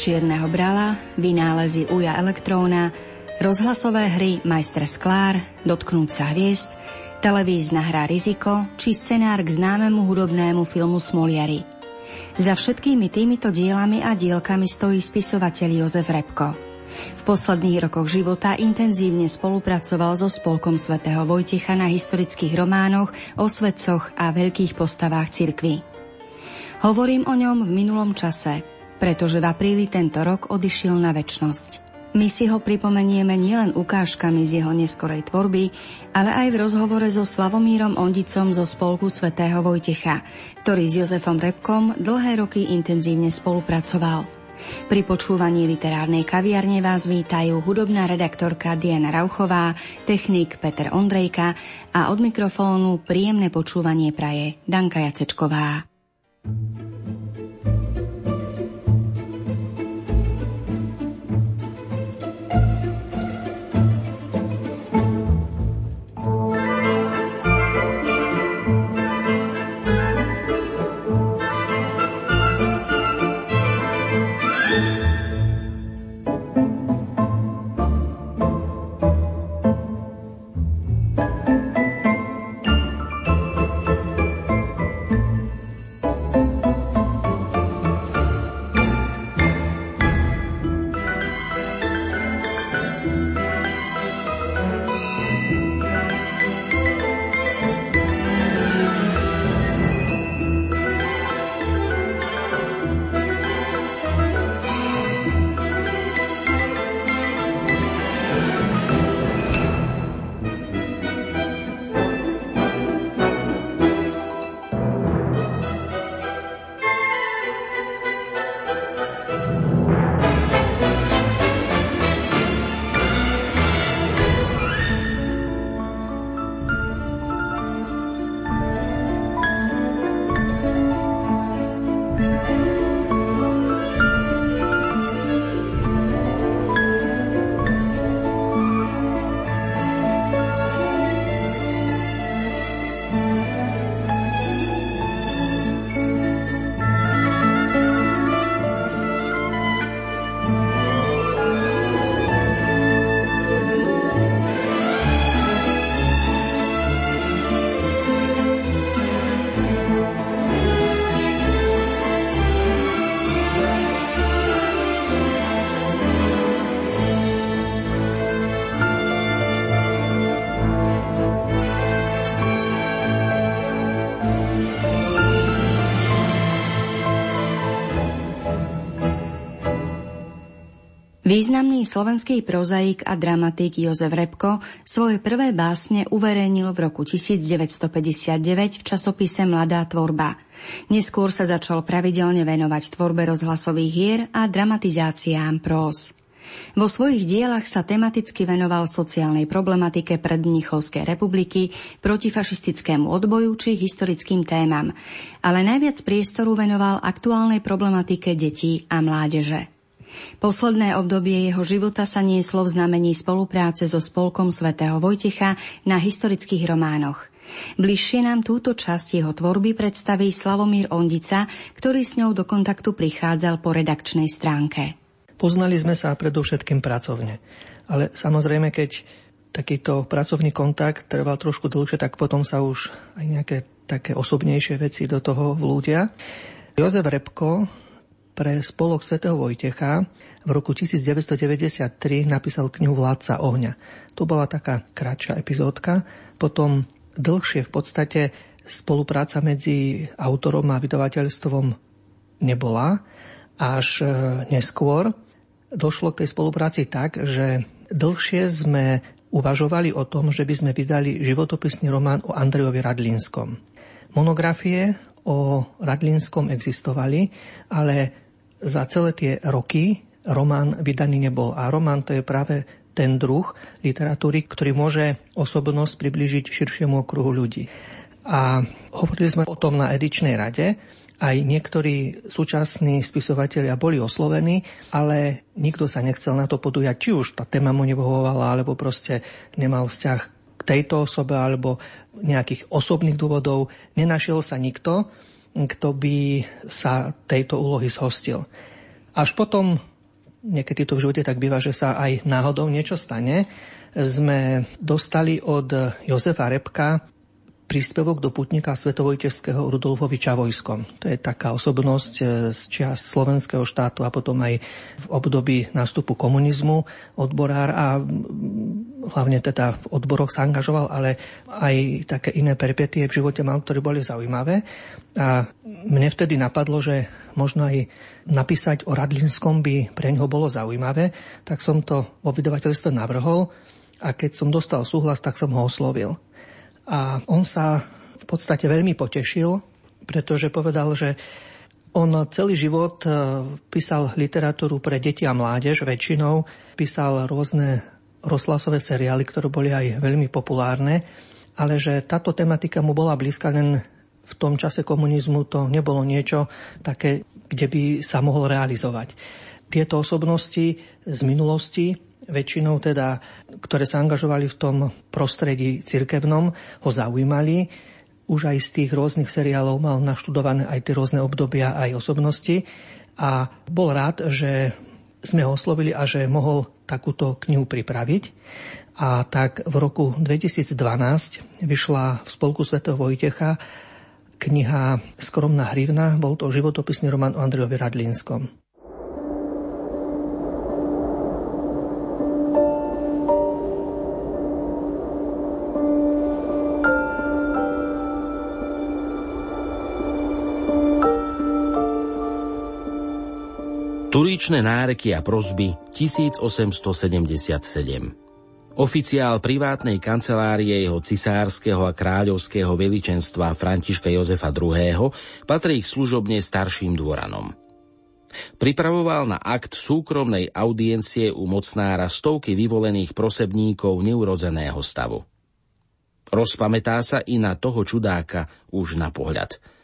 Čierneho brala, vynálezy Uja elektróna, rozhlasové hry Majster Sklár, Dotknúť sa hviezd, televízna hra Riziko či scenár k známemu hudobnému filmu Smoliari. Za všetkými týmito dielami a dielkami stojí spisovateľ Jozef Repko. V posledných rokoch života intenzívne spolupracoval so Spolkom svätého Vojtecha na historických románoch o svetcoch a veľkých postavách cirkvy. Hovorím o ňom v minulom čase, pretože v apríli tento rok odišiel na väčnosť. My si ho pripomenieme nielen ukážkami z jeho neskorej tvorby, ale aj v rozhovore so Slavomírom Ondicom zo spolku svätého Vojtecha, ktorý s Jozefom Repkom dlhé roky intenzívne spolupracoval. Pri počúvaní literárnej kaviarne vás vítajú hudobná redaktorka Diana Rauchová, technik Peter Ondrejka a od mikrofónu príjemné počúvanie praje Danka Jacečková. Významný slovenský prozaik a dramatik Jozef Repko svoje prvé básne uverejnil v roku 1959 v časopise Mladá tvorba. Neskôr sa začal pravidelne venovať tvorbe rozhlasových hier a dramatizáciám prós. Vo svojich dielach sa tematicky venoval sociálnej problematike predmnichovskej republiky, protifašistickému odboju či historickým témam, ale najviac priestoru venoval aktuálnej problematike detí a mládeže. Posledné obdobie jeho života sa nieslo v znamení spolupráce so Spolkom svätého Vojtecha na historických románoch. Bližšie nám túto časť jeho tvorby predstaví Slavomír Ondica, ktorý s ňou do kontaktu prichádzal po redakčnej stránke. Poznali sme sa predovšetkým pracovne. Ale samozrejme, keď takýto pracovný kontakt trval trošku dlhšie, tak potom sa už aj nejaké také osobnejšie veci do toho vlúdia. Jozef Repko pre spolok svätého Vojtecha v roku 1993 napísal knihu Vládca ohňa. To bola taká kratšia epizódka. Potom dlhšie v podstate spolupráca medzi autorom a vydavateľstvom nebola. Až e, neskôr došlo k tej spolupráci tak, že dlhšie sme uvažovali o tom, že by sme vydali životopisný román o Andrejovi Radlinskom. Monografie o Radlinskom existovali, ale za celé tie roky román vydaný nebol. A román to je práve ten druh literatúry, ktorý môže osobnosť približiť širšiemu okruhu ľudí. A hovorili sme o tom na edičnej rade aj niektorí súčasní spisovatelia boli oslovení, ale nikto sa nechcel na to podujať, či už tá téma mu nevohovala, alebo proste nemal vzťah k tejto osobe, alebo nejakých osobných dôvodov. Nenašiel sa nikto, kto by sa tejto úlohy zhostil. Až potom, niekedy to v živote tak býva, že sa aj náhodou niečo stane, sme dostali od Jozefa Repka príspevok do putníka svetovojtežského Rudolfoviča vojskom. To je taká osobnosť e, z čias slovenského štátu a potom aj v období nástupu komunizmu odborár a hlavne teda v odboroch sa angažoval, ale aj také iné perpetie v živote mal, ktoré boli zaujímavé. A mne vtedy napadlo, že možno aj napísať o Radlinskom by pre ňoho bolo zaujímavé, tak som to vo vydavateľstve navrhol a keď som dostal súhlas, tak som ho oslovil. A on sa v podstate veľmi potešil, pretože povedal, že on celý život e, písal literatúru pre deti a mládež väčšinou, písal rôzne rozhlasové seriály, ktoré boli aj veľmi populárne, ale že táto tematika mu bola blízka len v tom čase komunizmu to nebolo niečo také, kde by sa mohol realizovať. Tieto osobnosti z minulosti väčšinou teda, ktoré sa angažovali v tom prostredí cirkevnom, ho zaujímali. Už aj z tých rôznych seriálov mal naštudované aj tie rôzne obdobia, aj osobnosti a bol rád, že sme ho oslovili a že mohol takúto knihu pripraviť. A tak v roku 2012 vyšla v spolku svätého Vojtecha kniha Skromná hrivna, bol to životopisný román o Andrejovi Radlinskom. Turíčne náreky a prozby 1877 Oficiál privátnej kancelárie jeho cisárskeho a kráľovského veličenstva Františka Jozefa II. patrí k služobne starším dvoranom. Pripravoval na akt súkromnej audiencie u mocnára stovky vyvolených prosebníkov neurodzeného stavu. Rozpamätá sa i na toho čudáka už na pohľad –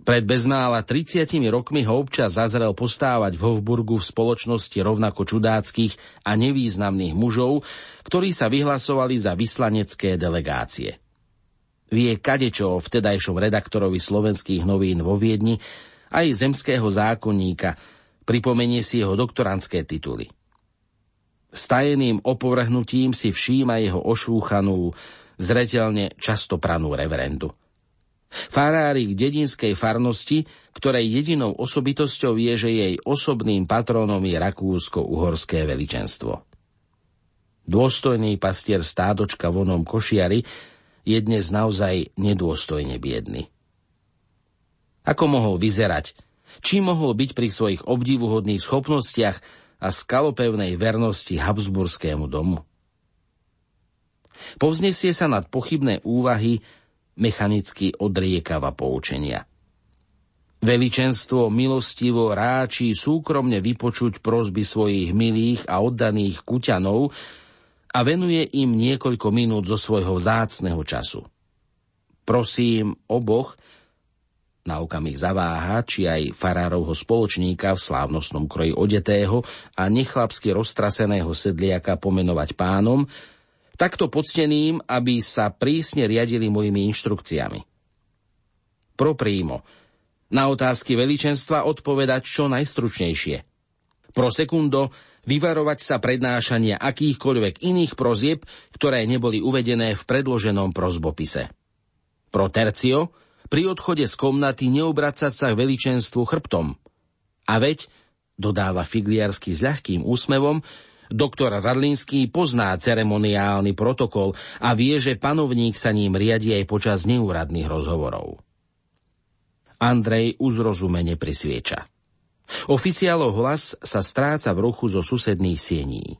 pred bezmála 30 rokmi ho občas zazrel postávať v Hofburgu v spoločnosti rovnako čudáckých a nevýznamných mužov, ktorí sa vyhlasovali za vyslanecké delegácie. Vie kadečo o vtedajšom redaktorovi slovenských novín vo Viedni, aj zemského zákonníka, pripomenie si jeho doktorantské tituly. Stajeným opovrhnutím si všíma jeho ošúchanú, zretelne často pranú reverendu. Farárik dedinskej farnosti, ktorej jedinou osobitosťou je, že jej osobným patrónom je Rakúsko-Uhorské veličenstvo. Dôstojný pastier stádočka vonom košiari je dnes naozaj nedôstojne biedny. Ako mohol vyzerať? Či mohol byť pri svojich obdivuhodných schopnostiach a skalopevnej vernosti Habsburskému domu? Povznesie sa nad pochybné úvahy mechanicky odriekava poučenia. Veličenstvo milostivo ráči súkromne vypočuť prosby svojich milých a oddaných kuťanov a venuje im niekoľko minút zo svojho vzácného času. Prosím oboch, na okamih zaváha, či aj farárovho spoločníka v slávnostnom kroji odetého a nechlapsky roztraseného sedliaka pomenovať pánom, takto pocteným, aby sa prísne riadili mojimi inštrukciami. Pro prímo. Na otázky veličenstva odpovedať čo najstručnejšie. Pro sekundo vyvarovať sa prednášania akýchkoľvek iných prozieb, ktoré neboli uvedené v predloženom prozbopise. Pro tercio, pri odchode z komnaty neobracať sa k veličenstvu chrbtom. A veď, dodáva Figliarsky s ľahkým úsmevom, doktor Radlinský pozná ceremoniálny protokol a vie, že panovník sa ním riadi aj počas neúradných rozhovorov. Andrej uzrozumene prisvieča. Oficiálov hlas sa stráca v ruchu zo susedných siení.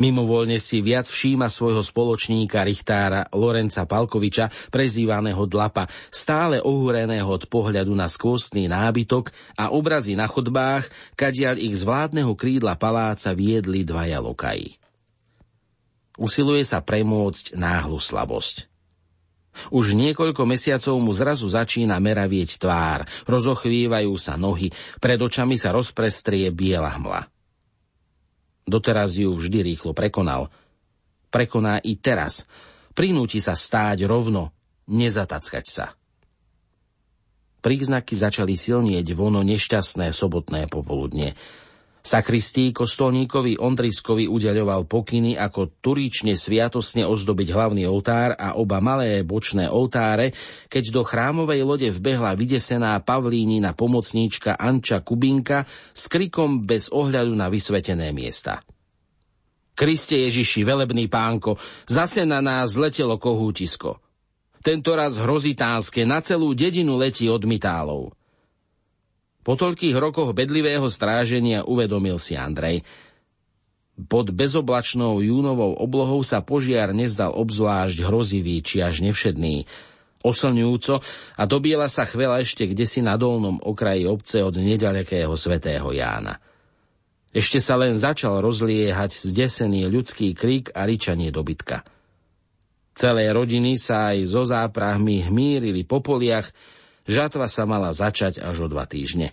Mimovoľne si viac všíma svojho spoločníka Richtára Lorenca Palkoviča, prezývaného Dlapa, stále ohúreného od pohľadu na skvostný nábytok a obrazy na chodbách, kadiaľ ich z vládneho krídla paláca viedli dvaja lokaji. Usiluje sa premôcť náhlu slabosť. Už niekoľko mesiacov mu zrazu začína meravieť tvár, rozochvívajú sa nohy, pred očami sa rozprestrie biela hmla. Doteraz ju vždy rýchlo prekonal. Prekoná i teraz. Prinúti sa stáť rovno, nezatackať sa. Príznaky začali silnieť vono nešťastné sobotné popoludne. Sakristí kostolníkovi Ondriskovi udeľoval pokyny, ako turične sviatosne ozdobiť hlavný oltár a oba malé bočné oltáre, keď do chrámovej lode vbehla vydesená pavlínina pomocníčka Anča Kubinka s krikom bez ohľadu na vysvetené miesta. Kriste Ježiši, velebný pánko, zase na nás letelo kohútisko. Tento raz hrozitánske na celú dedinu letí od mitálov. Po toľkých rokoch bedlivého stráženia uvedomil si Andrej. Pod bezoblačnou júnovou oblohou sa požiar nezdal obzvlášť hrozivý či až nevšedný. Oslňujúco a dobiela sa chvela ešte kde si na dolnom okraji obce od nedalekého svätého Jána. Ešte sa len začal rozliehať zdesený ľudský krík a ričanie dobytka. Celé rodiny sa aj so záprahmi hmírili po poliach, Žatva sa mala začať až o dva týždne.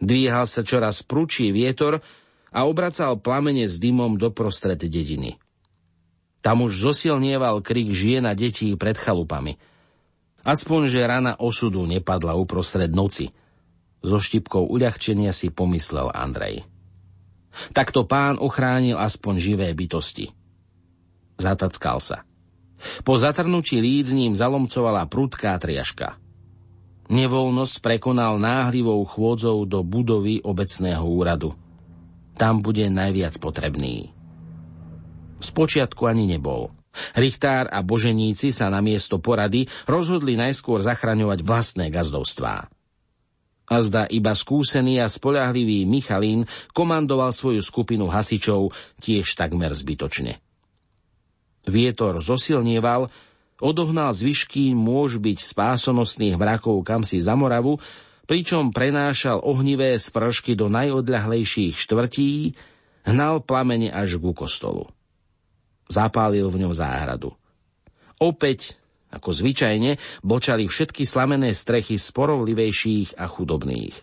Dvíhal sa čoraz prúčí vietor a obracal plamene s dymom doprostred dediny. Tam už zosilnieval krik žien a detí pred chalupami. Aspoň, že rana osudu nepadla uprostred noci. So štipkou uľahčenia si pomyslel Andrej. Takto pán ochránil aspoň živé bytosti. Zatackal sa. Po zatrnutí líc ním zalomcovala prudká triažka. Nevolnosť prekonal náhlivou chôdzou do budovy obecného úradu. Tam bude najviac potrebný. Spočiatku ani nebol. Richtár a boženíci sa na miesto porady rozhodli najskôr zachraňovať vlastné gazdovstvá. A zda iba skúsený a spolahlivý Michalín komandoval svoju skupinu hasičov tiež takmer zbytočne. Vietor zosilnieval odohnal zvyšky môž byť spásonosných mrakov kamsi za Moravu, pričom prenášal ohnivé spršky do najodľahlejších štvrtí, hnal plamene až ku kostolu. Zapálil v ňom záhradu. Opäť, ako zvyčajne, bočali všetky slamené strechy sporovlivejších a chudobných.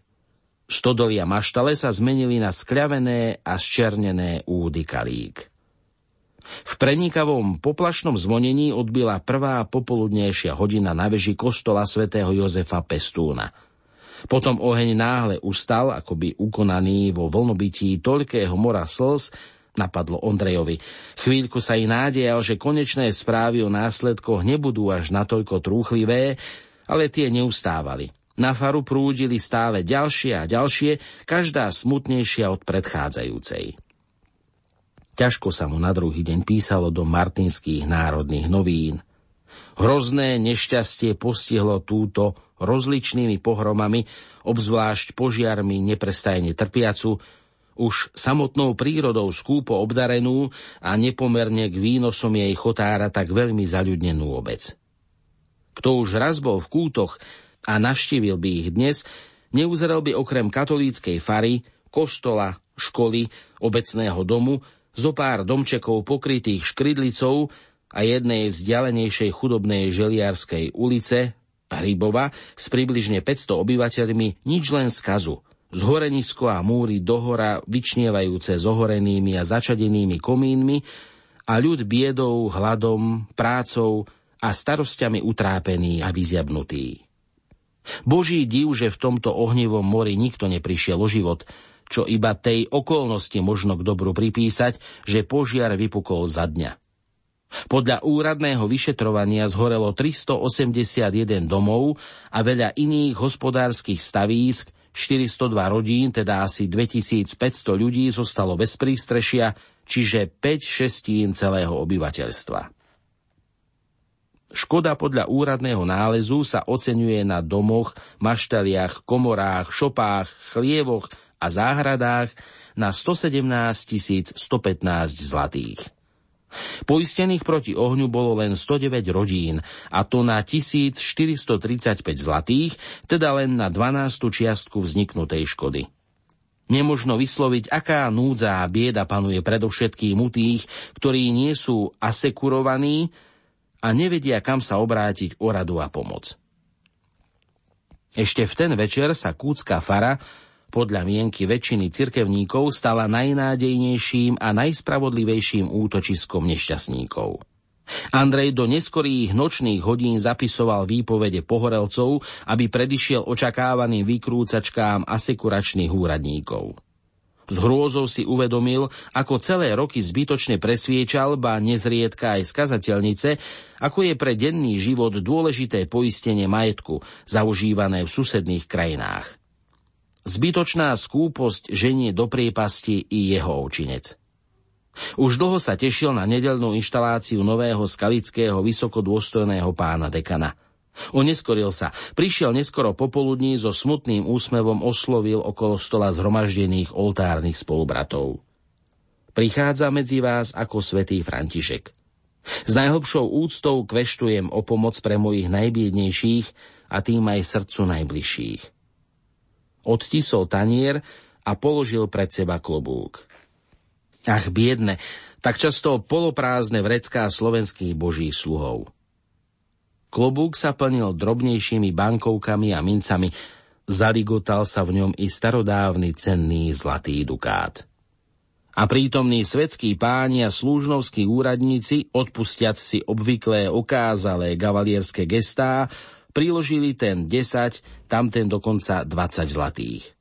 Stodolia maštale sa zmenili na skľavené a zčernené údy kalík. V prenikavom poplašnom zvonení odbila prvá popoludnejšia hodina na veži kostola svätého Jozefa Pestúna. Potom oheň náhle ustal, akoby ukonaný vo vlnobytí toľkého mora slz, napadlo Ondrejovi. Chvíľku sa i nádejal, že konečné správy o následkoch nebudú až natoľko trúchlivé, ale tie neustávali. Na faru prúdili stále ďalšie a ďalšie, každá smutnejšia od predchádzajúcej. Ťažko sa mu na druhý deň písalo do martinských národných novín. Hrozné nešťastie postihlo túto rozličnými pohromami, obzvlášť požiarmi neprestajne trpiacu, už samotnou prírodou skúpo obdarenú a nepomerne k výnosom jej chotára tak veľmi zaľudnenú obec. Kto už raz bol v kútoch a navštívil by ich dnes, neuzrel by okrem katolíckej fary, kostola, školy, obecného domu zo pár domčekov pokrytých škrydlicou a jednej vzdialenejšej chudobnej želiarskej ulice, Hrybova, s približne 500 obyvateľmi nič len skazu. Zhorenisko a múry dohora vyčnievajúce zohorenými a začadenými komínmi a ľud biedou, hladom, prácou a starosťami utrápený a vyziabnutý. Boží div, že v tomto ohnivom mori nikto neprišiel o život, čo iba tej okolnosti možno k dobru pripísať, že požiar vypukol za dňa. Podľa úradného vyšetrovania zhorelo 381 domov a veľa iných hospodárskych stavísk, 402 rodín, teda asi 2500 ľudí zostalo bez prístrešia, čiže 5 šestín celého obyvateľstva. Škoda podľa úradného nálezu sa oceňuje na domoch, maštaliach, komorách, šopách, chlievoch a záhradách na 117 115 zlatých. Poistených proti ohňu bolo len 109 rodín, a to na 1435 zlatých, teda len na 12. čiastku vzniknutej škody. Nemožno vysloviť, aká núdza a bieda panuje predovšetkým u tých, ktorí nie sú asekurovaní, a nevedia, kam sa obrátiť o radu a pomoc. Ešte v ten večer sa kúcka fara, podľa mienky väčšiny cirkevníkov, stala najnádejnejším a najspravodlivejším útočiskom nešťastníkov. Andrej do neskorých nočných hodín zapisoval výpovede pohorelcov, aby predišiel očakávaným vykrúcačkám asekuračných úradníkov. S hrôzou si uvedomil, ako celé roky zbytočne presviečal, ba nezriedka aj skazateľnice, ako je pre denný život dôležité poistenie majetku, zaužívané v susedných krajinách. Zbytočná skúposť ženie do priepasti i jeho očinec. Už dlho sa tešil na nedelnú inštaláciu nového skalického vysokodôstojného pána dekana – Oneskoril sa. Prišiel neskoro popoludní so smutným úsmevom oslovil okolo stola zhromaždených oltárnych spolubratov. Prichádza medzi vás ako svätý František. S najhlbšou úctou kveštujem o pomoc pre mojich najbiednejších a tým aj srdcu najbližších. Odtisol tanier a položil pred seba klobúk. Ach, biedne, tak často poloprázdne vrecká slovenských božích sluhov. Klobúk sa plnil drobnejšími bankovkami a mincami, zaligotal sa v ňom i starodávny cenný zlatý dukát. A prítomní svetskí páni a slúžnovskí úradníci, odpustiac si obvyklé okázalé gavalierské gestá, priložili ten 10, tamten dokonca 20 zlatých.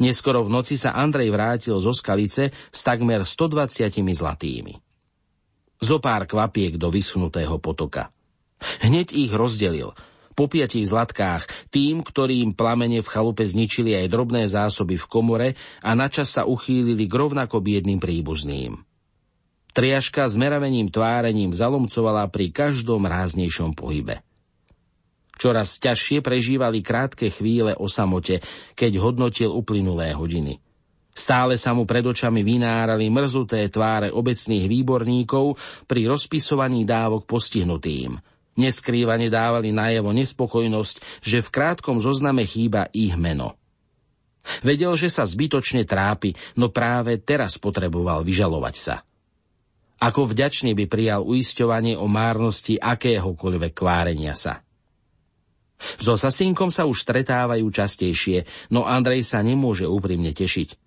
Neskoro v noci sa Andrej vrátil zo skalice s takmer 120 zlatými. Zopár kvapiek do vyschnutého potoka. Hneď ich rozdelil. Po piatich zlatkách, tým, ktorým plamene v chalupe zničili aj drobné zásoby v komore a načas sa uchýlili k rovnako biedným príbuzným. Triaška s meravením tvárením zalomcovala pri každom ráznejšom pohybe. Čoraz ťažšie prežívali krátke chvíle o samote, keď hodnotil uplynulé hodiny. Stále sa mu pred očami vynárali mrzuté tváre obecných výborníkov pri rozpisovaní dávok postihnutým – Neskrývane dávali najavo nespokojnosť, že v krátkom zozname chýba ich meno. Vedel, že sa zbytočne trápi, no práve teraz potreboval vyžalovať sa. Ako vďačne by prijal uisťovanie o márnosti akéhokoľvek kvárenia sa. So Sasinkom sa už stretávajú častejšie, no Andrej sa nemôže úprimne tešiť.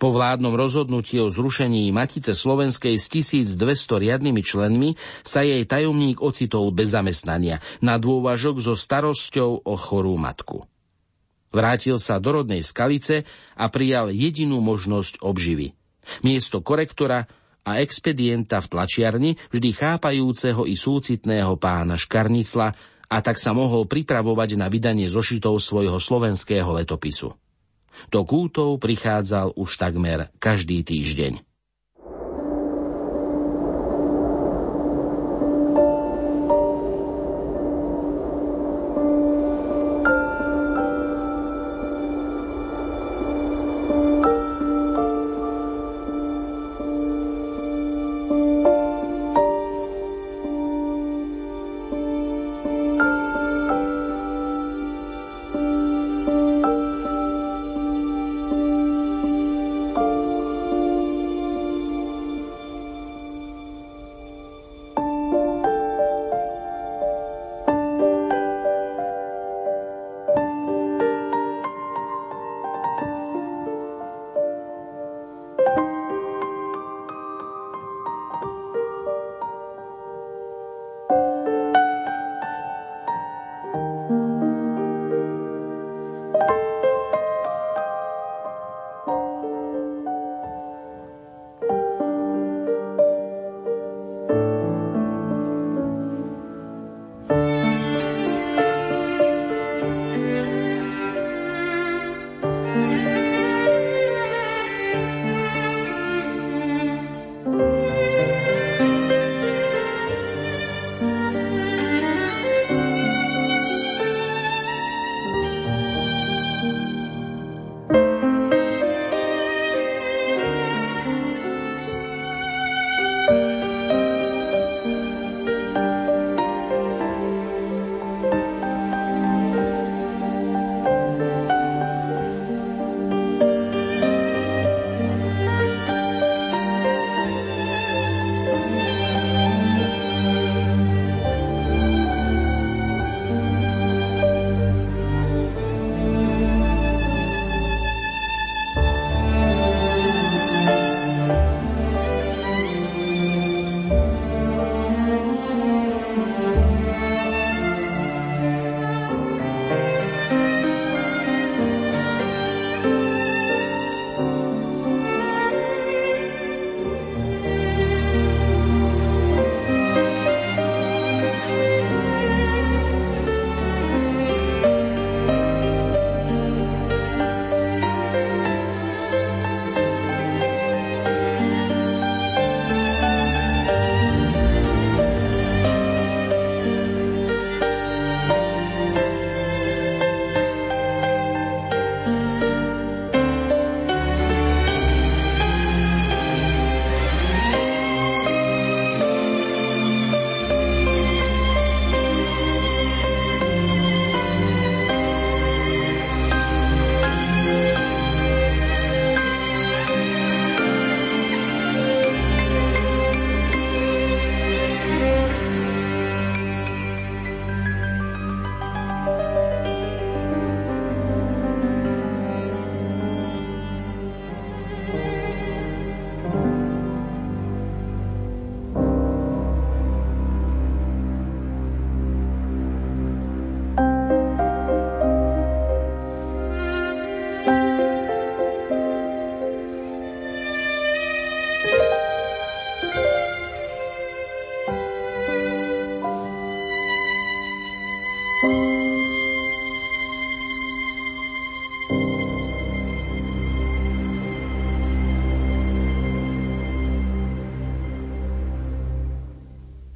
Po vládnom rozhodnutí o zrušení Matice Slovenskej s 1200 riadnymi členmi sa jej tajomník ocitol bez zamestnania na dôvažok so starosťou o chorú matku. Vrátil sa do rodnej skalice a prijal jedinú možnosť obživy. Miesto korektora a expedienta v tlačiarni, vždy chápajúceho i súcitného pána Škarnicla, a tak sa mohol pripravovať na vydanie zošitov svojho slovenského letopisu. Do kútov prichádzal už takmer každý týždeň.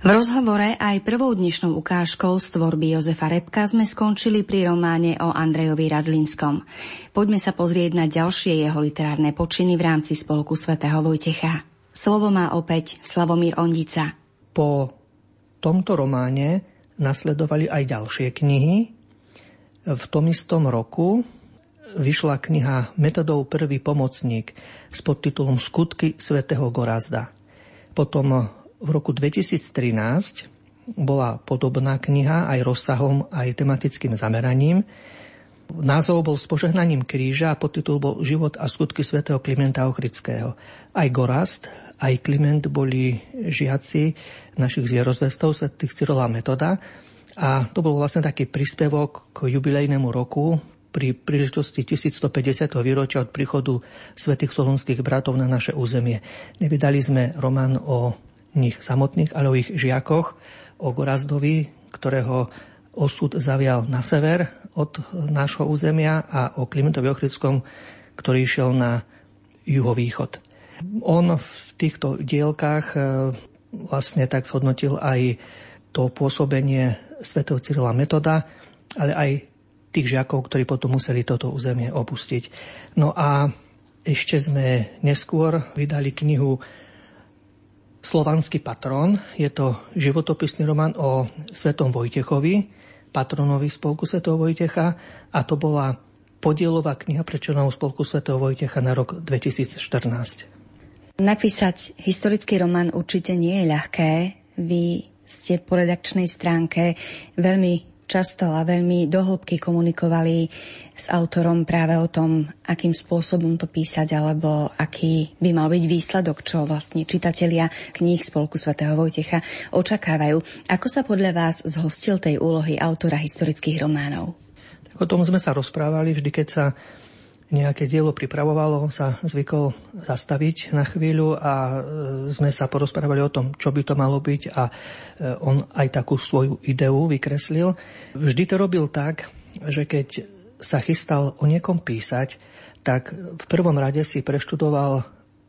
Rozhovore aj prvou dnešnou ukážkou z tvorby Jozefa Repka sme skončili pri románe o Andrejovi Radlinskom. Poďme sa pozrieť na ďalšie jeho literárne počiny v rámci spolku svätého Vojtecha. Slovo má opäť Slavomír Ondica. Po tomto románe nasledovali aj ďalšie knihy. V tom istom roku vyšla kniha Metodou prvý pomocník s podtitulom Skutky svätého Gorazda. Potom v roku 2013 bola podobná kniha aj rozsahom, aj tematickým zameraním. Názov bol s požehnaním kríža a podtitul bol Život a skutky svätého Klimenta Ochrického. Aj Gorast, aj Kliment boli žiaci našich zvierozvestov svätých Cyrola Metoda a to bol vlastne taký príspevok k jubilejnému roku pri príležitosti 1150. výročia od príchodu svätých solonských bratov na naše územie. Nevydali sme román o nich samotných, ale o ich žiakoch, o Gorazdovi, ktorého osud zavial na sever od nášho územia a o Klimentovi Ochrickom, ktorý išiel na juhovýchod. On v týchto dielkách e, vlastne tak zhodnotil aj to pôsobenie svätého Cyrila Metoda, ale aj tých žiakov, ktorí potom museli toto územie opustiť. No a ešte sme neskôr vydali knihu Slovanský patron. Je to životopisný román o svetom Vojtechovi, patronovi spolku svetov Vojtecha a to bola podielová kniha pre členov spolku svetov Vojtecha na rok 2014. Napísať historický román určite nie je ľahké. Vy ste po redakčnej stránke veľmi často a veľmi dohlbky komunikovali s autorom práve o tom, akým spôsobom to písať, alebo aký by mal byť výsledok, čo vlastne čitatelia kníh Spolku svätého Vojtecha očakávajú. Ako sa podľa vás zhostil tej úlohy autora historických románov? Tak o tom sme sa rozprávali vždy, keď sa nejaké dielo pripravovalo, sa zvykol zastaviť na chvíľu a e, sme sa porozprávali o tom, čo by to malo byť a e, on aj takú svoju ideu vykreslil. Vždy to robil tak, že keď sa chystal o niekom písať, tak v prvom rade si preštudoval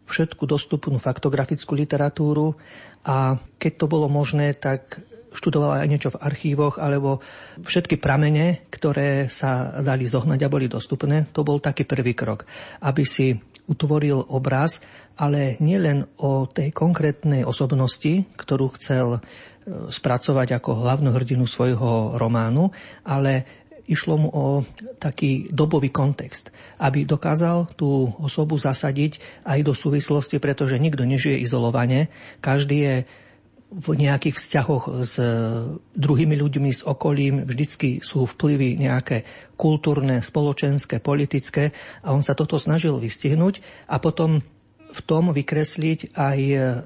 všetku dostupnú faktografickú literatúru a keď to bolo možné, tak študoval aj niečo v archívoch, alebo všetky pramene, ktoré sa dali zohnať a boli dostupné, to bol taký prvý krok, aby si utvoril obraz, ale nielen o tej konkrétnej osobnosti, ktorú chcel e, spracovať ako hlavnú hrdinu svojho románu, ale išlo mu o taký dobový kontext, aby dokázal tú osobu zasadiť aj do súvislosti, pretože nikto nežije izolovane, každý je v nejakých vzťahoch s druhými ľuďmi, s okolím, vždycky sú vplyvy nejaké kultúrne, spoločenské, politické. A on sa toto snažil vystihnúť a potom v tom vykresliť aj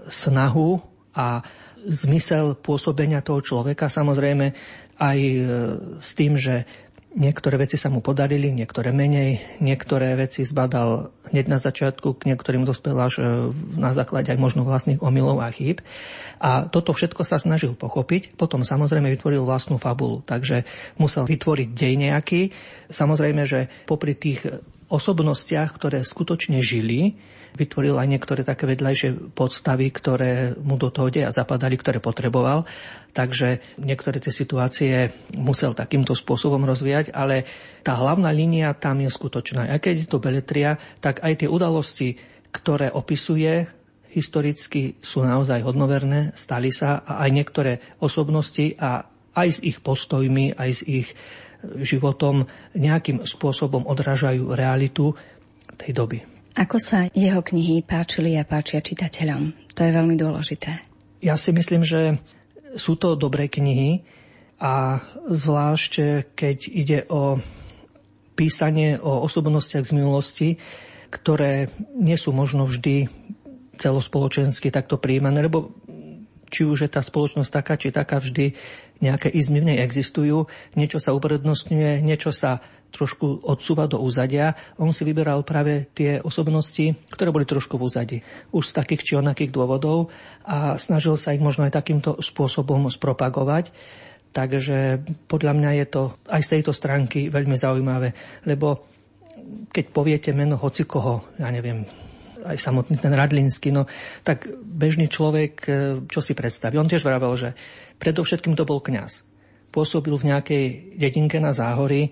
snahu a zmysel pôsobenia toho človeka, samozrejme aj s tým, že Niektoré veci sa mu podarili, niektoré menej, niektoré veci zbadal hneď na začiatku, k niektorým dospel až e, na základe aj možno vlastných omylov a chýb. A toto všetko sa snažil pochopiť, potom samozrejme vytvoril vlastnú fabulu, takže musel vytvoriť dej nejaký. Samozrejme, že popri tých osobnostiach, ktoré skutočne žili, vytvoril aj niektoré také vedľajšie podstavy, ktoré mu do toho deja zapadali, ktoré potreboval. Takže niektoré tie situácie musel takýmto spôsobom rozvíjať, ale tá hlavná línia tam je skutočná. A keď je to beletria, tak aj tie udalosti, ktoré opisuje, historicky sú naozaj hodnoverné, stali sa a aj niektoré osobnosti a aj s ich postojmi, aj s ich životom nejakým spôsobom odrážajú realitu tej doby. Ako sa jeho knihy páčili a páčia čitateľom? To je veľmi dôležité. Ja si myslím, že sú to dobré knihy a zvlášť keď ide o písanie o osobnostiach z minulosti, ktoré nie sú možno vždy celospoločensky takto príjmané, lebo či už je tá spoločnosť taká, či taká vždy nejaké izmy v nej existujú, niečo sa uprednostňuje, niečo sa trošku odsúva do úzadia. On si vyberal práve tie osobnosti, ktoré boli trošku v úzadi. Už z takých či onakých dôvodov a snažil sa ich možno aj takýmto spôsobom spropagovať. Takže podľa mňa je to aj z tejto stránky veľmi zaujímavé, lebo keď poviete meno hocikoho, ja neviem, aj samotný ten Radlinsky, no tak bežný človek, e, čo si predstaví? On tiež vravel, že predovšetkým to bol kňaz. Pôsobil v nejakej dedinke na záhory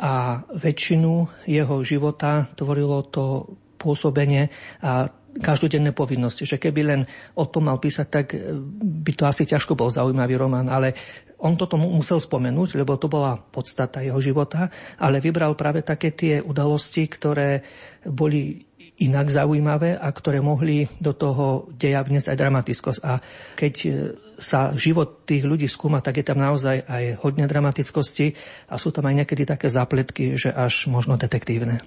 a väčšinu jeho života tvorilo to pôsobenie a každodenné povinnosti. Že keby len o tom mal písať, tak by to asi ťažko bol zaujímavý román, ale on toto musel spomenúť, lebo to bola podstata jeho života, ale vybral práve také tie udalosti, ktoré boli inak zaujímavé a ktoré mohli do toho deja vniesť aj dramatickosť. A keď sa život tých ľudí skúma, tak je tam naozaj aj hodne dramatickosti a sú tam aj niekedy také zápletky, že až možno detektívne.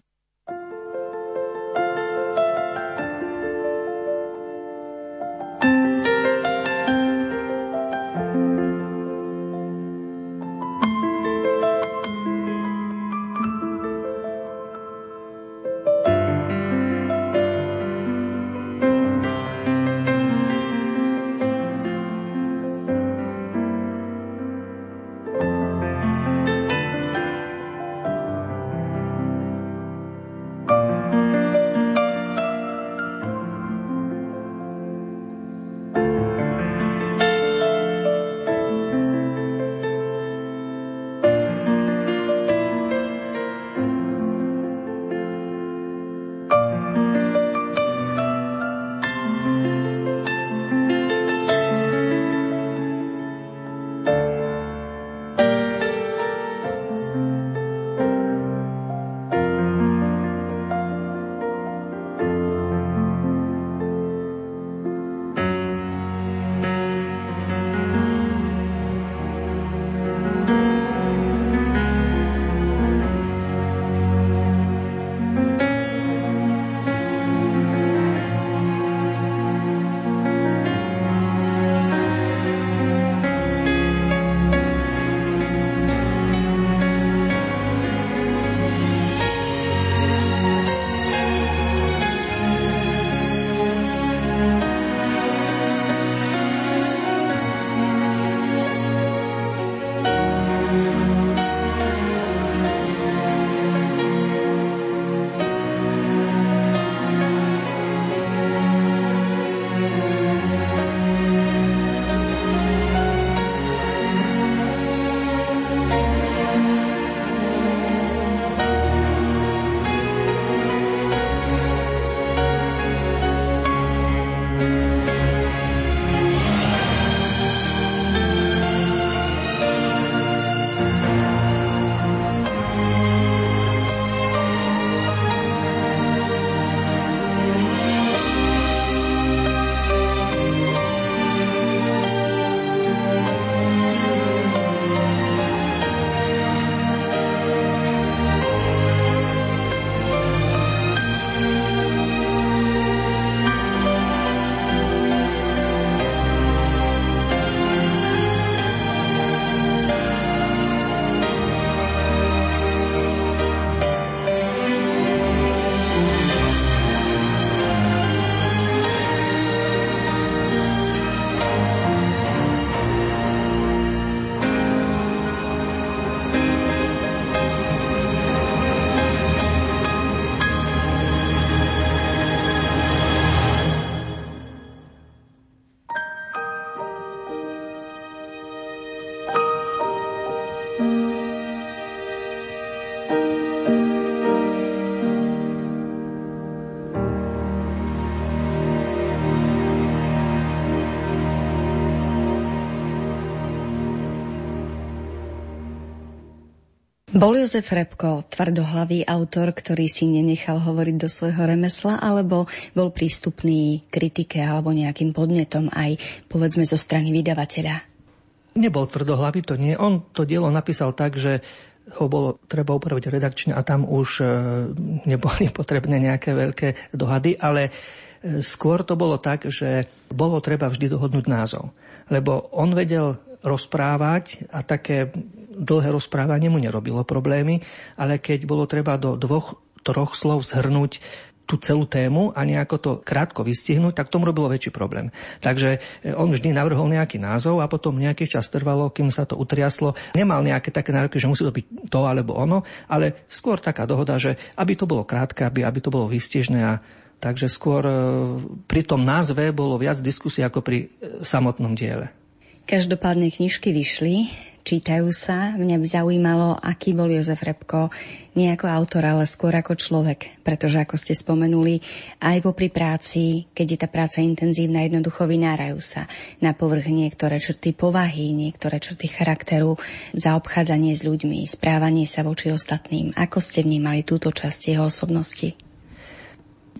Bol Jozef Repko tvrdohlavý autor, ktorý si nenechal hovoriť do svojho remesla, alebo bol prístupný kritike alebo nejakým podnetom aj povedzme zo strany vydavateľa? Nebol tvrdohlavý, to nie. On to dielo napísal tak, že ho bolo treba upraviť redakčne a tam už e, neboli potrebné nejaké veľké dohady, ale e, skôr to bolo tak, že bolo treba vždy dohodnúť názov. Lebo on vedel rozprávať a také dlhé rozprávanie mu nerobilo problémy, ale keď bolo treba do dvoch, troch slov zhrnúť tú celú tému a nejako to krátko vystihnúť, tak tomu robilo väčší problém. Takže e, on vždy navrhol nejaký názov a potom nejaký čas trvalo, kým sa to utriaslo. Nemal nejaké také nároky, že musí to byť to alebo ono, ale skôr taká dohoda, že aby to bolo krátke, aby, aby to bolo výstižné a Takže skôr e, pri tom názve bolo viac diskusí ako pri e, samotnom diele. Každopádne knižky vyšli, čítajú sa. Mňa by zaujímalo, aký bol Jozef Repko nie ako autor, ale skôr ako človek. Pretože, ako ste spomenuli, aj popri práci, keď je tá práca intenzívna, jednoducho vynárajú sa na povrch niektoré črty povahy, niektoré črty charakteru, zaobchádzanie s ľuďmi, správanie sa voči ostatným. Ako ste vnímali túto časť jeho osobnosti?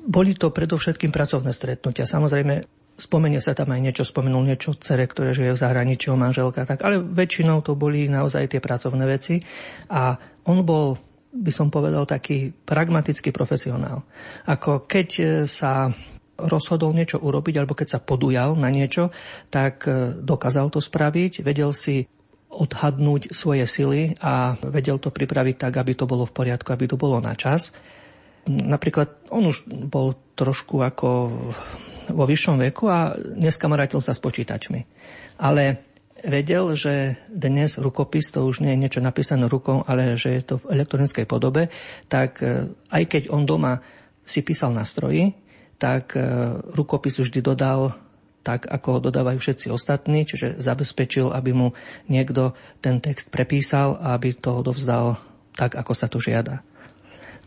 Boli to predovšetkým pracovné stretnutia. Samozrejme, spomenie sa tam aj niečo, spomenul niečo cere, ktoré žije v zahraničí, o manželka, tak, ale väčšinou to boli naozaj tie pracovné veci. A on bol, by som povedal, taký pragmatický profesionál. Ako keď e, sa rozhodol niečo urobiť, alebo keď sa podujal na niečo, tak e, dokázal to spraviť, vedel si odhadnúť svoje sily a vedel to pripraviť tak, aby to bolo v poriadku, aby to bolo na čas. Napríklad on už bol trošku ako vo vyššom veku a neskamarátil sa s počítačmi. Ale vedel, že dnes rukopis, to už nie je niečo napísané rukou, ale že je to v elektronickej podobe, tak e, aj keď on doma si písal na stroji, tak e, rukopis vždy dodal tak, ako ho dodávajú všetci ostatní, čiže zabezpečil, aby mu niekto ten text prepísal a aby to dovzdal tak, ako sa to žiada.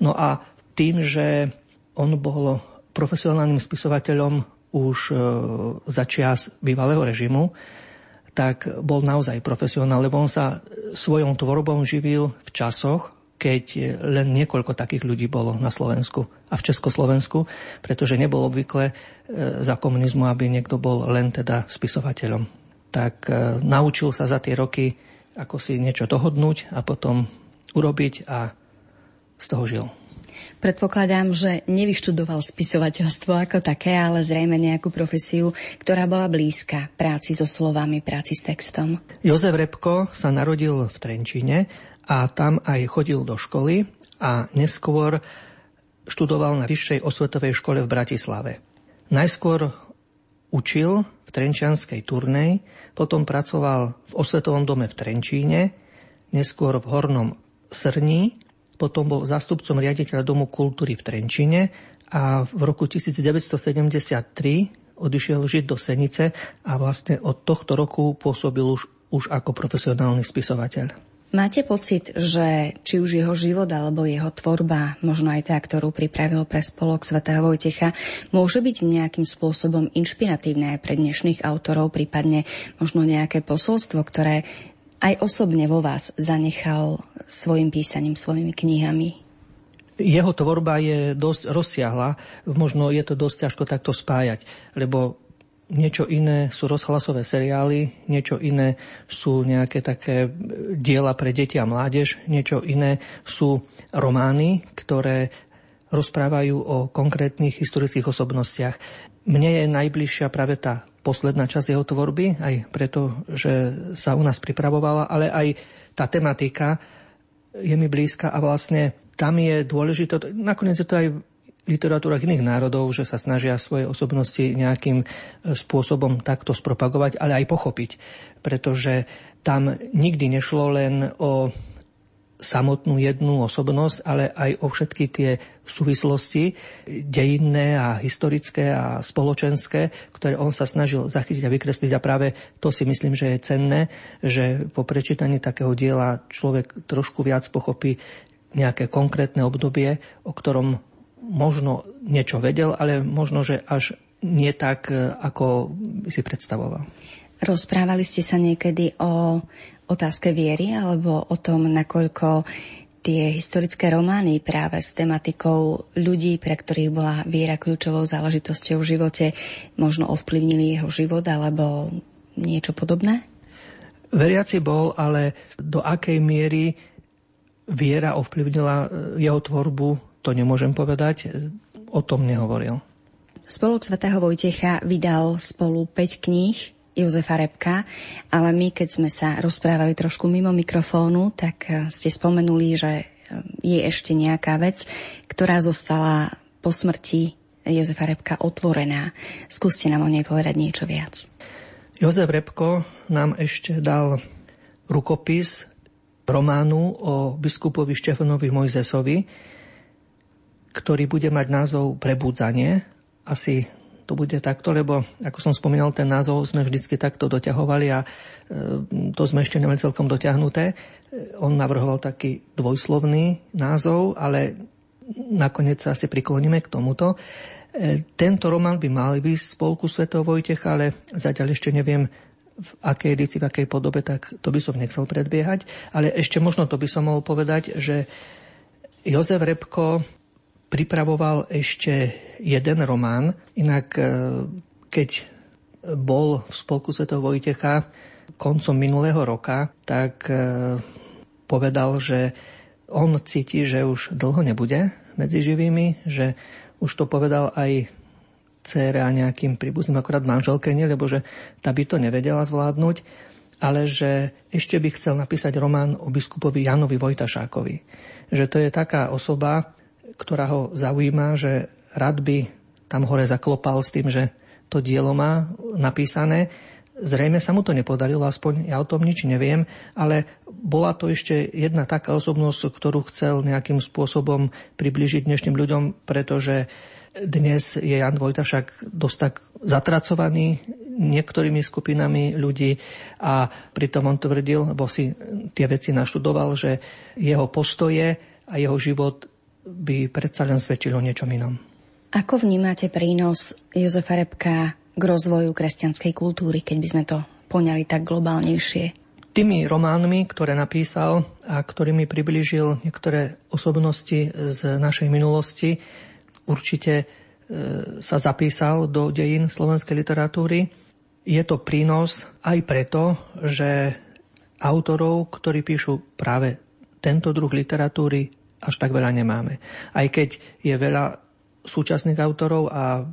No a tým, že on bol profesionálnym spisovateľom už e, za čias bývalého režimu, tak bol naozaj profesionál, lebo on sa svojou tvorbou živil v časoch, keď len niekoľko takých ľudí bolo na Slovensku a v Československu, pretože nebolo obvykle e, za komunizmu, aby niekto bol len teda spisovateľom. Tak e, naučil sa za tie roky ako si niečo dohodnúť a potom urobiť a z toho žil. Predpokladám, že nevyštudoval spisovateľstvo ako také, ale zrejme nejakú profesiu, ktorá bola blízka práci so slovami, práci s textom. Jozef Repko sa narodil v Trenčine a tam aj chodil do školy a neskôr študoval na Vyššej osvetovej škole v Bratislave. Najskôr učil v Trenčianskej turnej, potom pracoval v Osvetovom dome v Trenčíne, neskôr v Hornom Srní potom bol zástupcom riaditeľa Domu kultúry v Trenčine a v roku 1973 odišiel žiť do Senice a vlastne od tohto roku pôsobil už, už ako profesionálny spisovateľ. Máte pocit, že či už jeho život alebo jeho tvorba, možno aj tá, ktorú pripravil pre spolok svätého Vojtecha, môže byť nejakým spôsobom inšpiratívne aj pre dnešných autorov, prípadne možno nejaké posolstvo, ktoré aj osobne vo vás zanechal svojim písaním, svojimi knihami? Jeho tvorba je dosť rozsiahla, možno je to dosť ťažko takto spájať, lebo niečo iné sú rozhlasové seriály, niečo iné sú nejaké také diela pre deti a mládež, niečo iné sú romány, ktoré rozprávajú o konkrétnych historických osobnostiach. Mne je najbližšia práve tá posledná časť jeho tvorby, aj preto, že sa u nás pripravovala, ale aj tá tematika je mi blízka a vlastne tam je dôležité, nakoniec je to aj v literatúrach iných národov, že sa snažia svoje osobnosti nejakým e, spôsobom takto spropagovať, ale aj pochopiť. Pretože tam nikdy nešlo len o samotnú jednu osobnosť, ale aj o všetky tie súvislosti dejinné a historické a spoločenské, ktoré on sa snažil zachytiť a vykresliť. A práve to si myslím, že je cenné, že po prečítaní takého diela človek trošku viac pochopí nejaké konkrétne obdobie, o ktorom možno niečo vedel, ale možno, že až nie tak, ako si predstavoval. Rozprávali ste sa niekedy o otázke viery alebo o tom, nakoľko tie historické romány práve s tematikou ľudí, pre ktorých bola viera kľúčovou záležitosťou v živote, možno ovplyvnili jeho život alebo niečo podobné? Veriaci bol, ale do akej miery viera ovplyvnila e, jeho tvorbu, to nemôžem povedať, o tom nehovoril. Spolok svätého Vojtecha vydal spolu 5 kníh, Jozefa Repka, ale my, keď sme sa rozprávali trošku mimo mikrofónu, tak eh, ste spomenuli, že eh, je ešte nejaká vec, ktorá zostala po smrti Jozefa Repka otvorená. Skúste nám o nej povedať niečo viac. Jozef Repko nám ešte dal rukopis románu o biskupovi Štefanovi Mojzesovi, ktorý bude mať názov Prebudzanie. Asi to bude takto, lebo ako som spomínal, ten názov sme vždycky takto doťahovali a e, to sme ešte nemali celkom doťahnuté. E, on navrhoval taký dvojslovný názov, ale nakoniec sa asi prikloníme k tomuto. E, tento román by mal byť spolku Svetov Vojtecha, ale zatiaľ ešte neviem, v akej edícii, v akej podobe, tak to by som nechcel predbiehať. Ale ešte možno to by som mohol povedať, že Jozef Repko pripravoval ešte jeden román, inak e, keď bol v spolku Svetov Vojtecha koncom minulého roka, tak e, povedal, že on cíti, že už dlho nebude medzi živými, že už to povedal aj dcére a nejakým príbuzným, akorát manželke nie, lebo že tá by to nevedela zvládnuť, ale že ešte by chcel napísať román o biskupovi Janovi Vojtašákovi. Že to je taká osoba, ktorá ho zaujíma, že rád by tam hore zaklopal s tým, že to dielo má napísané. Zrejme sa mu to nepodarilo, aspoň ja o tom nič neviem, ale bola to ešte jedna taká osobnosť, ktorú chcel nejakým spôsobom približiť dnešným ľuďom, pretože dnes je Jan Vojtašak dosť tak zatracovaný niektorými skupinami ľudí a pritom on tvrdil, lebo si tie veci naštudoval, že jeho postoje a jeho život by predsa len svedčilo niečom inom. Ako vnímate prínos Jozefa Repka k rozvoju kresťanskej kultúry, keď by sme to poňali tak globálnejšie? Tými románmi, ktoré napísal a ktorými priblížil niektoré osobnosti z našej minulosti, určite e, sa zapísal do dejín slovenskej literatúry. Je to prínos aj preto, že autorov, ktorí píšu práve tento druh literatúry, až tak veľa nemáme. Aj keď je veľa súčasných autorov a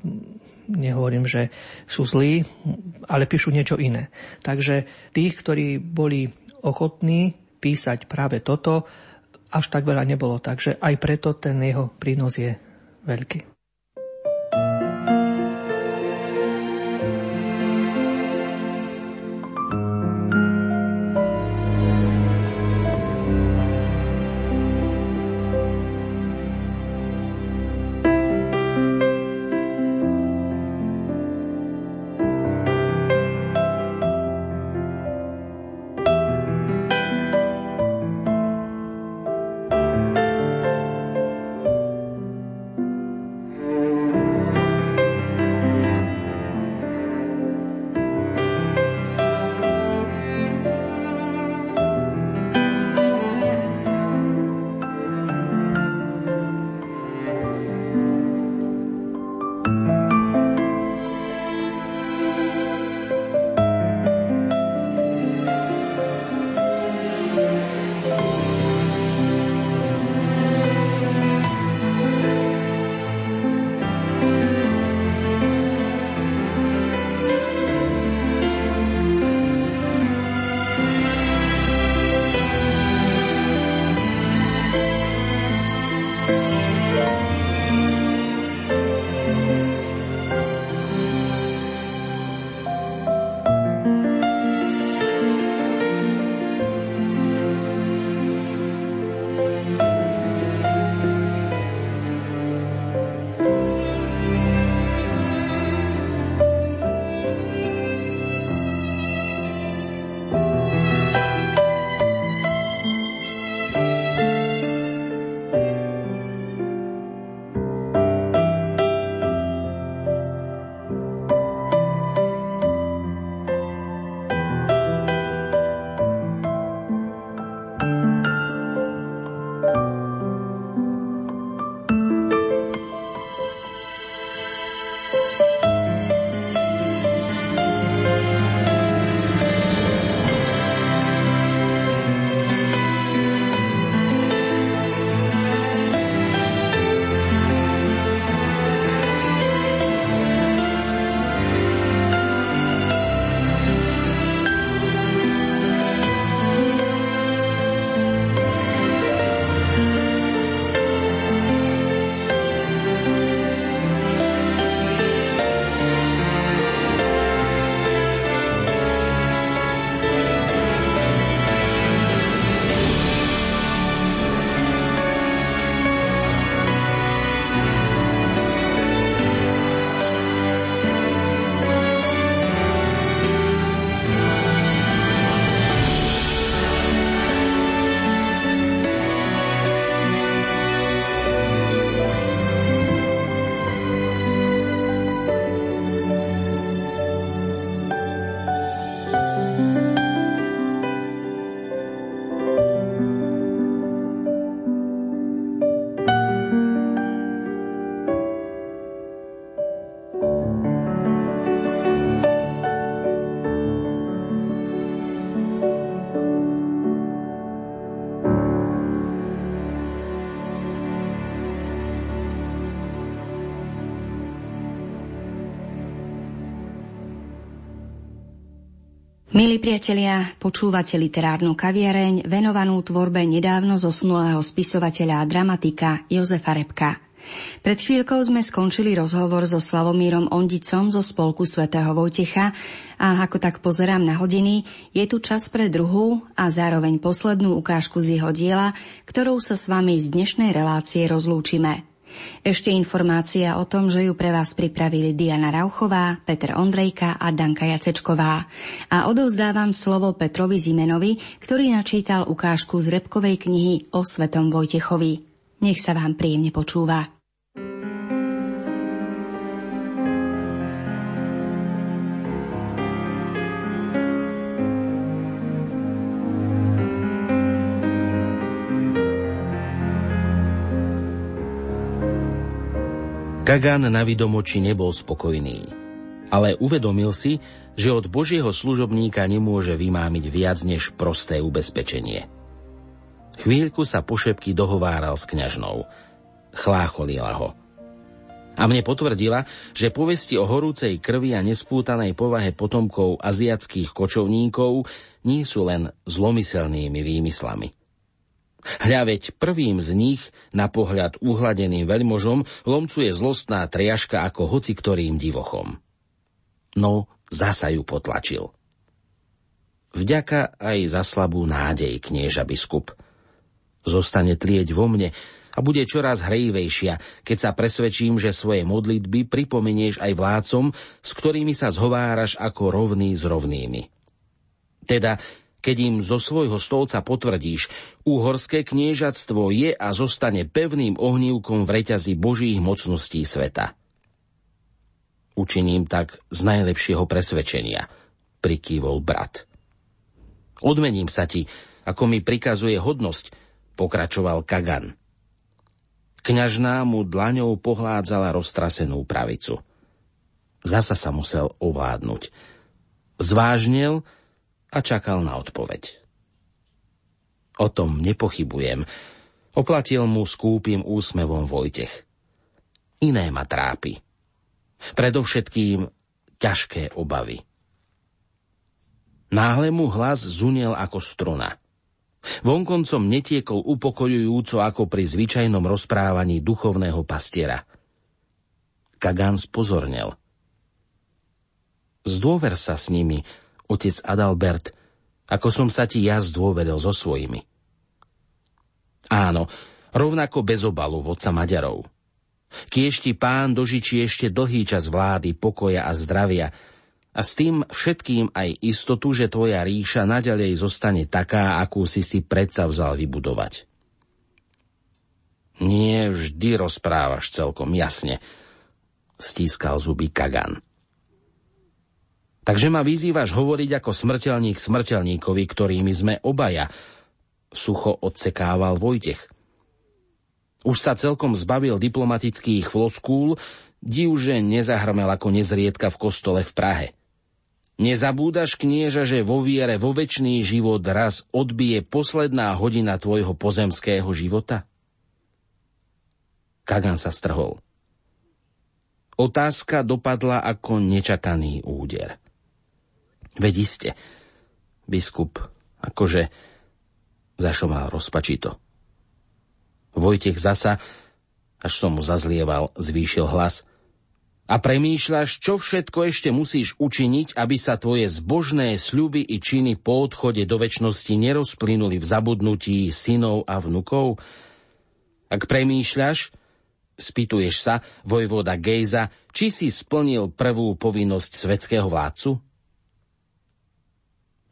nehovorím, že sú zlí, ale píšu niečo iné. Takže tých, ktorí boli ochotní písať práve toto, až tak veľa nebolo. Takže aj preto ten jeho prínos je veľký. Milí priatelia, počúvate literárnu kaviareň venovanú tvorbe nedávno zosnulého spisovateľa a dramatika Jozefa Repka. Pred chvíľkou sme skončili rozhovor so Slavomírom Ondicom zo spolku svätého Vojtecha a ako tak pozerám na hodiny, je tu čas pre druhú a zároveň poslednú ukážku z jeho diela, ktorou sa s vami z dnešnej relácie rozlúčime. Ešte informácia o tom, že ju pre vás pripravili Diana Rauchová, Peter Ondrejka a Danka Jacečková. A odovzdávam slovo Petrovi Zimenovi, ktorý načítal ukážku z repkovej knihy o Svetom Vojtechovi. Nech sa vám príjemne počúva. Kagan na vidomoči nebol spokojný, ale uvedomil si, že od Božieho služobníka nemôže vymámiť viac než prosté ubezpečenie. Chvíľku sa pošepky dohováral s kňažnou. Chlácholila ho. A mne potvrdila, že povesti o horúcej krvi a nespútanej povahe potomkov aziatských kočovníkov nie sú len zlomyselnými výmyslami. Hľa prvým z nich, na pohľad uhladeným veľmožom, lomcuje zlostná triaška ako hoci ktorým divochom. No, zasa ju potlačil. Vďaka aj za slabú nádej, knieža biskup. Zostane tlieť vo mne a bude čoraz hrejivejšia, keď sa presvedčím, že svoje modlitby pripomenieš aj vládcom, s ktorými sa zhováraš ako rovný s rovnými. Teda keď im zo svojho stolca potvrdíš, úhorské kniežatstvo je a zostane pevným ohnívkom v reťazi Božích mocností sveta. Učiním tak z najlepšieho presvedčenia, prikývol brat. Odmením sa ti, ako mi prikazuje hodnosť, pokračoval Kagan. Kňažná mu dlaňou pohládzala roztrasenú pravicu. Zasa sa musel ovládnuť. Zvážnil a čakal na odpoveď. O tom nepochybujem. Oplatil mu skúpim úsmevom Vojtech. Iné ma trápi. Predovšetkým ťažké obavy. Náhle mu hlas zunel ako struna. Vonkoncom netiekol upokojujúco ako pri zvyčajnom rozprávaní duchovného pastiera. Kagan spozornel. Zdôver sa s nimi, otec Adalbert, ako som sa ti ja zdôvedel so svojimi. Áno, rovnako bez obalu vodca Maďarov. Kiež ti pán dožičí ešte dlhý čas vlády, pokoja a zdravia a s tým všetkým aj istotu, že tvoja ríša naďalej zostane taká, akú si si vzal vybudovať. Nie vždy rozprávaš celkom jasne, stískal zuby Kagan. Takže ma vyzývaš hovoriť ako smrteľník smrteľníkovi, ktorými sme obaja. Sucho odsekával Vojtech. Už sa celkom zbavil diplomatických floskúl, div, že nezahrmel ako nezriedka v kostole v Prahe. Nezabúdaš, knieža, že vo viere vo väčší život raz odbije posledná hodina tvojho pozemského života? Kagan sa strhol. Otázka dopadla ako nečakaný úder. Veď iste. Biskup, akože zašomal rozpačito. Vojtech zasa, až som mu zazlieval, zvýšil hlas. A premýšľaš, čo všetko ešte musíš učiniť, aby sa tvoje zbožné sľuby i činy po odchode do väčšnosti nerozplynuli v zabudnutí synov a vnukov? Ak premýšľaš, spýtuješ sa, vojvoda Gejza, či si splnil prvú povinnosť svetského vládcu?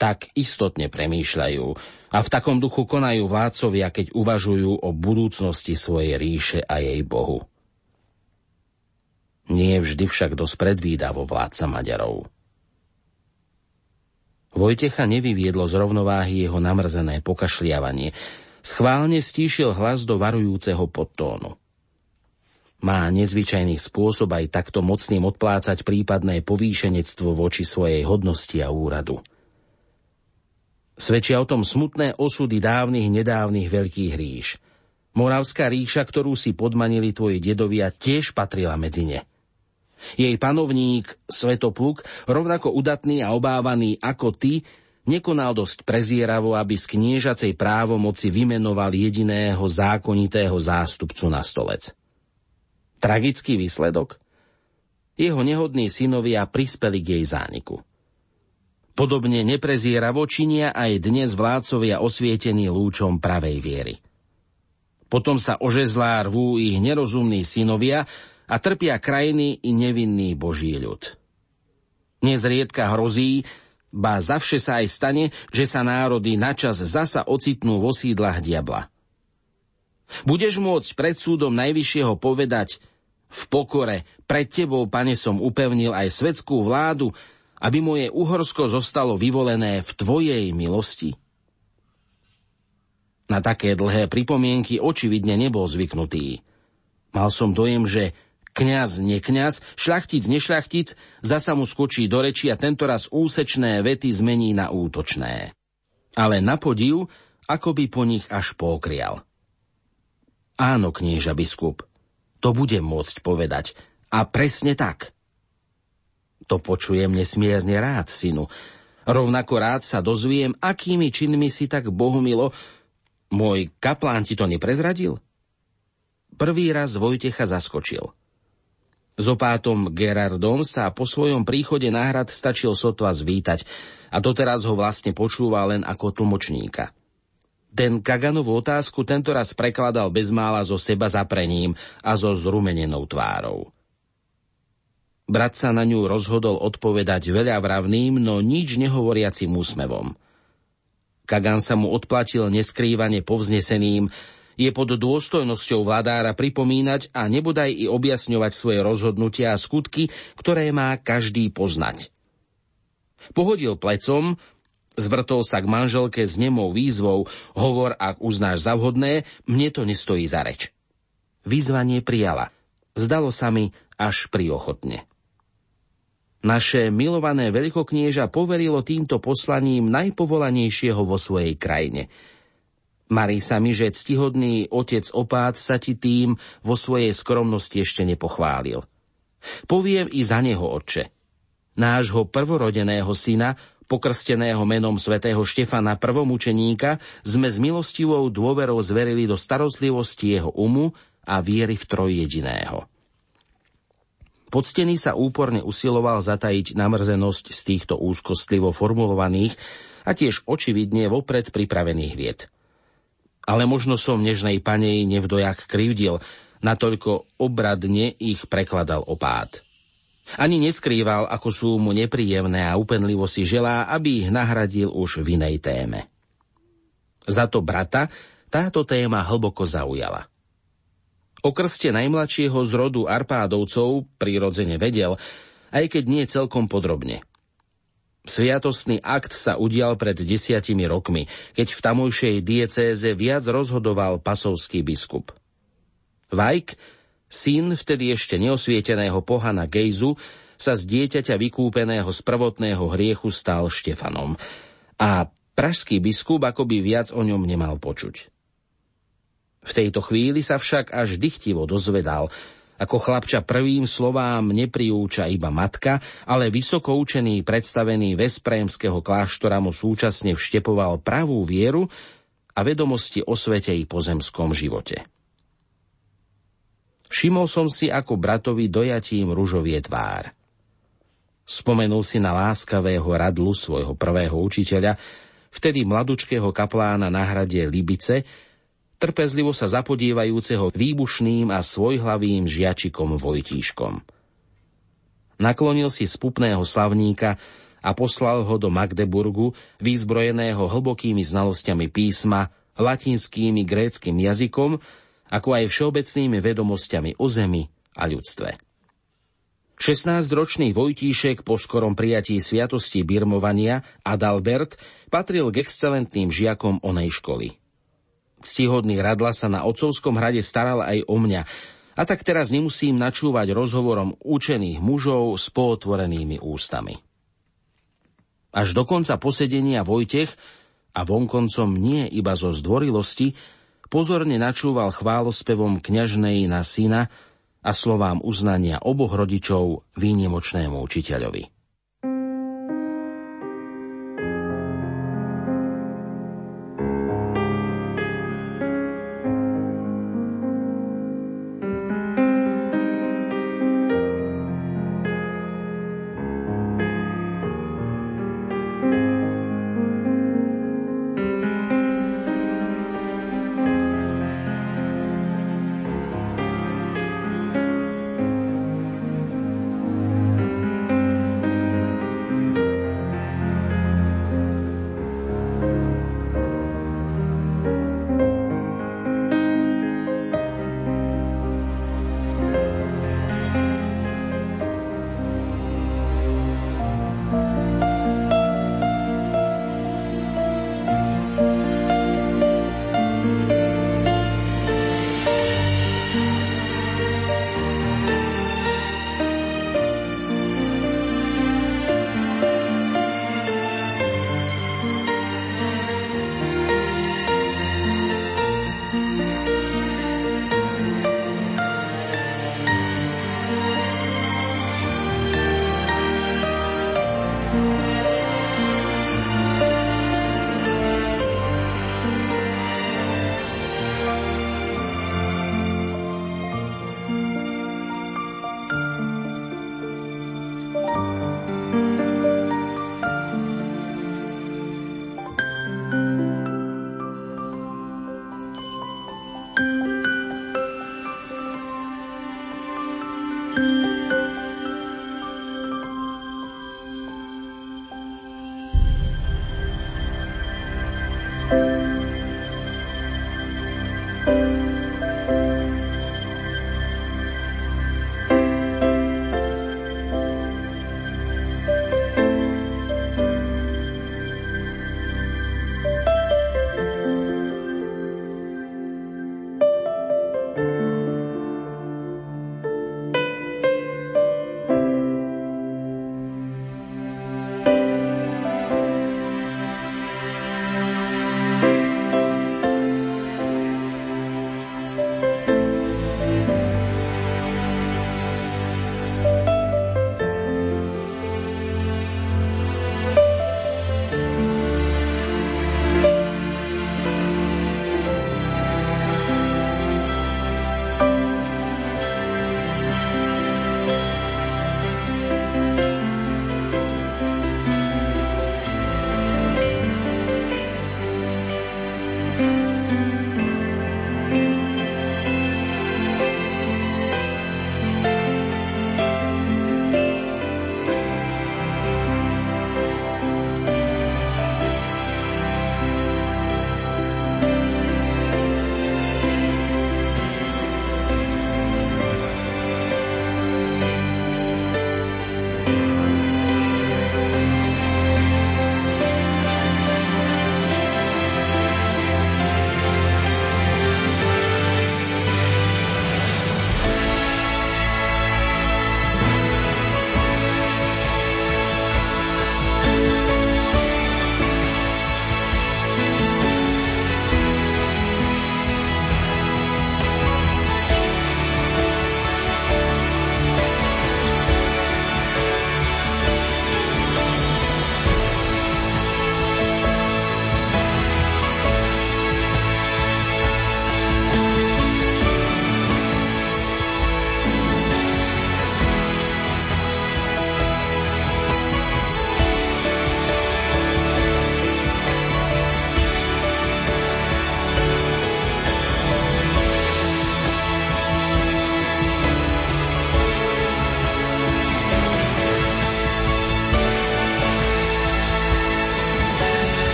Tak istotne premýšľajú a v takom duchu konajú vládcovia, keď uvažujú o budúcnosti svojej ríše a jej bohu. Nie vždy však dosť predvídavo vládca Maďarov. Vojtecha nevyviedlo z rovnováhy jeho namrzené pokašliavanie. Schválne stíšil hlas do varujúceho podtónu. Má nezvyčajný spôsob aj takto mocným odplácať prípadné povýšenectvo voči svojej hodnosti a úradu – Svedčia o tom smutné osudy dávnych nedávnych veľkých ríš. Moravská ríša, ktorú si podmanili tvoji dedovia, tiež patrila medzi ne. Jej panovník Svetopluk, rovnako udatný a obávaný ako ty, nekonal dosť prezieravo, aby z kniežacej právomoci vymenoval jediného zákonitého zástupcu na stolec. Tragický výsledok? Jeho nehodní synovia prispeli k jej zániku. Podobne neprezieravo činia aj dnes vládcovia osvietení lúčom pravej viery. Potom sa ožezlá rvú ich nerozumní synovia a trpia krajiny i nevinný boží ľud. Nezriedka hrozí, ba zavše sa aj stane, že sa národy načas zasa ocitnú vo sídlach diabla. Budeš môcť pred súdom Najvyššieho povedať, v pokore pred tebou, pane, som upevnil aj svetskú vládu, aby moje Uhorsko zostalo vyvolené v tvojej milosti? Na také dlhé pripomienky očividne nebol zvyknutý. Mal som dojem, že Kňaz, nekňaz, šľachtic, nešľachtic, zasa mu skočí do reči a tentoraz úsečné vety zmení na útočné. Ale na podiv, ako by po nich až pokrial. Áno, knieža biskup, to budem môcť povedať. A presne tak. To počujem nesmierne rád, synu. Rovnako rád sa dozviem, akými činmi si tak bohumilo. Môj kaplán ti to neprezradil? Prvý raz Vojtecha zaskočil – s opátom Gerardom sa po svojom príchode na hrad stačil sotva zvítať a doteraz ho vlastne počúval len ako tlmočníka. Ten Kaganovú otázku tentoraz prekladal bezmála so seba zaprením a so zrumenenou tvárou. Brat sa na ňu rozhodol odpovedať veľa vravným, no nič nehovoriacim úsmevom. Kagan sa mu odplatil neskrývane povzneseným, je pod dôstojnosťou vládára pripomínať a nebodaj i objasňovať svoje rozhodnutia a skutky, ktoré má každý poznať. Pohodil plecom, zvrtol sa k manželke s nemou výzvou, hovor, ak uznáš za vhodné, mne to nestojí za reč. Výzvanie prijala. Zdalo sa mi až priochotne. Naše milované veľkoknieža poverilo týmto poslaním najpovolanejšieho vo svojej krajine – Marí sa mi, že ctihodný otec opát sa ti tým vo svojej skromnosti ešte nepochválil. Poviem i za neho, otče. Nášho prvorodeného syna, pokrsteného menom svätého Štefana prvomučeníka, sme s milostivou dôverou zverili do starostlivosti jeho umu a viery v trojjediného. Poctený sa úporne usiloval zatajiť namrzenosť z týchto úzkostlivo formulovaných a tiež očividne vopred pripravených vied – ale možno som nežnej panej nevdojak krivdil, natoľko obradne ich prekladal opát. Ani neskrýval, ako sú mu nepríjemné a upenlivo si želá, aby ich nahradil už v inej téme. Za to brata táto téma hlboko zaujala. O krste najmladšieho z rodu Arpádovcov prirodzene vedel, aj keď nie celkom podrobne – Sviatostný akt sa udial pred desiatimi rokmi, keď v tamojšej diecéze viac rozhodoval pasovský biskup. Vajk, syn vtedy ešte neosvieteného pohana Gejzu, sa z dieťaťa vykúpeného z prvotného hriechu stal Štefanom. A pražský biskup akoby viac o ňom nemal počuť. V tejto chvíli sa však až dychtivo dozvedal, ako chlapča prvým slovám nepriúča iba matka, ale vysokoučený predstavený Vesprémskeho kláštora mu súčasne vštepoval pravú vieru a vedomosti o svete i pozemskom živote. Všimol som si, ako bratovi dojatím ružovie tvár. Spomenul si na láskavého radlu svojho prvého učiteľa, vtedy mladučkého kaplána na hrade Libice, trpezlivo sa zapodievajúceho výbušným a svojhlavým žiačikom Vojtíškom. Naklonil si spupného slavníka a poslal ho do Magdeburgu, vyzbrojeného hlbokými znalosťami písma, latinským i gréckým jazykom, ako aj všeobecnými vedomosťami o zemi a ľudstve. 16-ročný Vojtíšek po skorom prijatí sviatosti birmovania Adalbert patril k excelentným žiakom onej školy. Ctihodný Radla sa na otcovskom hrade staral aj o mňa, a tak teraz nemusím načúvať rozhovorom učených mužov s pootvorenými ústami. Až do konca posedenia Vojtech a vonkoncom nie iba zo zdvorilosti pozorne načúval chválospevom kňažnej na syna a slovám uznania oboch rodičov výnimočnému učiteľovi.